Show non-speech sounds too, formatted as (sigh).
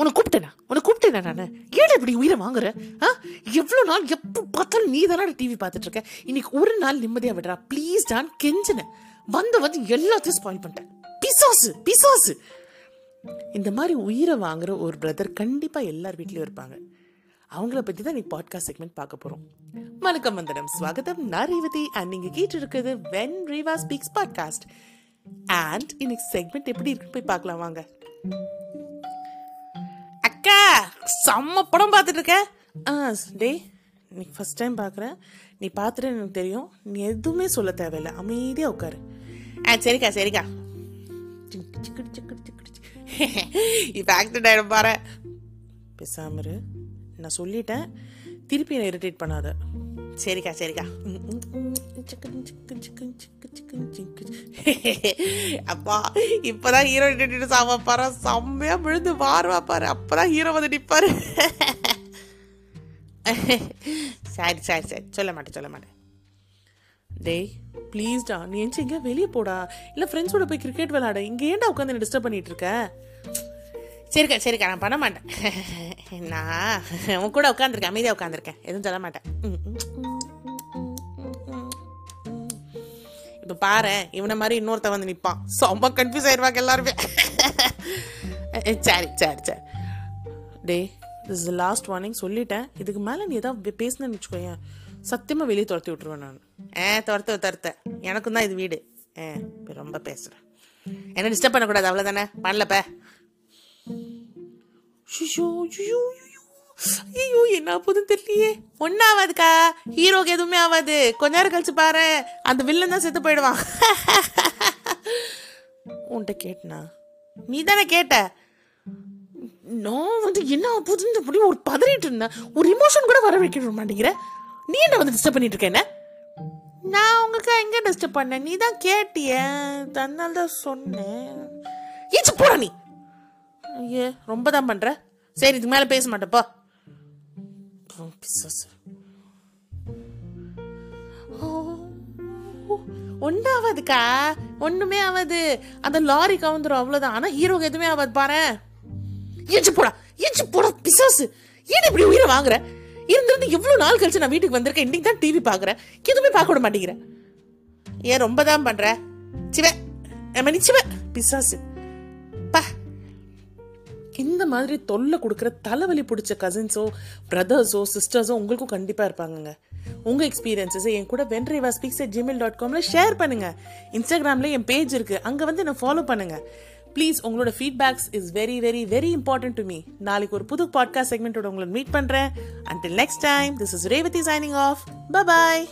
உன்னை கூப்பிட்டேனா? உன்னை கூப்பிட்டேனா நான்? ஏன் இப்படி உயிரை வாங்குற? ஆ? எவ்வளோ நாள் எப்போ பார்த்தாலும் நீ தானே டிவி பார்த்துட்டு இருக்க இன்னைக்கு ஒரு நாள் நிம்மதியாக விடுறா. ப்ளீஸ் நான் கெஞ்சினேன் வந்து வந்து எல்லாத்தையும் ஸ்பாயில் பண்ணிட்டேன். பிசாசு பிசாசு. இந்த மாதிரி உயிரை வாங்குற ஒரு பிரதர் கண்டிப்பாக எல்லார் வீட்லேயும் இருப்பாங்க. அவங்கள பற்றி தான் நீ பாட்காஸ்ட் செக்மெண்ட் பார்க்க போகிறோம் வணக்கம் வந்தனம். ஸ்வாகதம். நான் ரேவதி. அண்ட் நீங்கள் கேட்டு இருக்கிறது when Reva speaks podcast and இன்னைக்கு செக்மெண்ட் எப்படி இருக்குன்னு போய் பார்க்கலாம் வாங்க. செம்ம படம் பார்த்துட்டு இருக்க ஆ டேய் நீ ஃபர்ஸ்ட் டைம் பார்க்குறேன். நீ பார்த்துட்டு எனக்கு தெரியும். நீ எதுவுமே சொல்ல தேவையில்லை. அமைதியாக உட்காரு. ஆ சரிக்கா சரிக்கா. இப்போ ஆக்சிடென்ட் ஆகிடும் பாரு. பேசாமரு நான் சொல்லிட்டேன். திருப்பி என்னை இரிட்டேட் பண்ணாத. சரிக்கா சரிக்கா. (laughs) அப்பா இப்பதான் ஹீரோ இன்ட்ரடியூஸ் ஆவா பாரு செம்மையா விழுந்து மாறுவா பாரு. அப்பதான் ஹீரோ வந்து நிப்பாரு. (laughs) சரி சரி சரி. சொல்ல மாட்டேன் சொல்ல மாட்டேன். டேய் ப்ளீஸ்டா நீ எஞ்சி எங்கேயா வெளியே போடா. இல்லை ஃப்ரெண்ட்ஸோட போய் கிரிக்கெட் விளாட இங்கே ஏன்டா உட்காந்து என்ன டிஸ்டர்ப் பண்ணிட்டு இருக்க? சரிக்கா சரிக்கா நான் பண்ண மாட்டேன். (laughs) நான் உன் கூட உட்காந்துருக்கேன் அமைதியாக உட்காந்துருக்கேன் எதுவும் சொல்ல மாட்டேன். பாரு இவனை மாதிரி இன்னொருத்தன் வந்து நிற்பான் ரொம்ப கன்ஃபியூஸ் ஆயிடுவாங்க எல்லாருமே. சரி சரி சரி. டேய் திஸ் இஸ் லாஸ்ட் வார்னிங் சொல்லிட்டேன். இதுக்கு மேலே நீ ஏதாவது பேசுனேன்னு வச்சுக்கோயேன். சத்தியமாக வெளியே துரத்தி விட்ருவேன் நான். ஏ துரத்து துரத்த. எனக்கும் தான் இது வீடு. ஏ ரொம்ப பேசுகிறேன் என்ன டிஸ்டர்ப் பண்ணக்கூடாது அவ்வளோதானே பண்ணலப்ப. ஷிஷோ ஐயோ ஐயோ என்ன போதும் தெரியலையே. ஒன்றும் ஆகாதுக்கா ஹீரோக்கு எதுவுமே ஆகாது கொஞ்ச நேரம் கழிச்சு பாரு. அந்த வில்லன் தான் செத்து போயிடுவான். (laughs) உன்கிட்ட கேட்டனா? நீ தானே கேட்ட? நான் வந்து என்ன ஆகுதுன்னு அப்படி ஒரு பதறிட்டு இருந்தேன் ஒரு இமோஷன் கூட வர வைக்க மாட்டேங்கிற. நீ என்ன வந்து டிஸ்டர்ப் பண்ணிட்டு இருக்க என்ன? நான் உங்களுக்கு எங்க டிஸ்டர்ப் பண்ணேன்? நீ தான் கேட்டிய. தன்னால் தான் சொன்னேன். ஏச்சு போடா நீ. ஐயே ரொம்ப தான் பண்ற. சரி இதுக்கு மேல பேச மாட்டேப்பா பிசாசு ஒன்றும் ஆகாதுக்கா ஒண்ணுமே ஆகாது அந்த லாரி கவுந்துரும் அவ்வளவுதான். ஆனா ஹீரோக்கு எதுவுமே ஆகாது பாரு. ஏச்சு போடா ஏச்சு போடா பிசாசு. ஏன் இப்படி உயிரை வாங்குற? இருந்திருந்து எவ்வளவு நாள் கழிச்சு நான் வீட்டுக்கு வந்திருக்கேன். இன்னைக்கு தான் டிவி பாக்குறேன். எதுவுமே பார்க்க விட மாட்டேங்கிறேன் ஏன் ரொம்ப தான் பண்ற? சிவ மணி சிவ. பிசாசு. இந்த மாதிரி தொல்லை கொடுக்குற தலைவலி பிடிச்ச கசின்ஸோ பிரதர்ஸோ சிஸ்டர்ஸோ உங்களுக்கும் கண்டிப்பாக இருப்பாங்கங்க. உங்கள் எக்ஸ்பீரியன்ஸஸை என் கூட Wendreva speaks at Gmail dot Kamil share பண்ணுங்க. இன்ஸ்டாகிராமில் என் பேஜ் இருக்கு. அங்கே வந்து என்னை ஃபாலோ பண்ணுங்க. ப்ளீஸ் உங்களோட feedbacks is very very very important to me நாளைக்கு ஒரு புது பாட்காஸ்ட் செக்மெண்ட்டோட உங்களை மீட் பண்ணுறேன் until next time this is Revathi signing off bye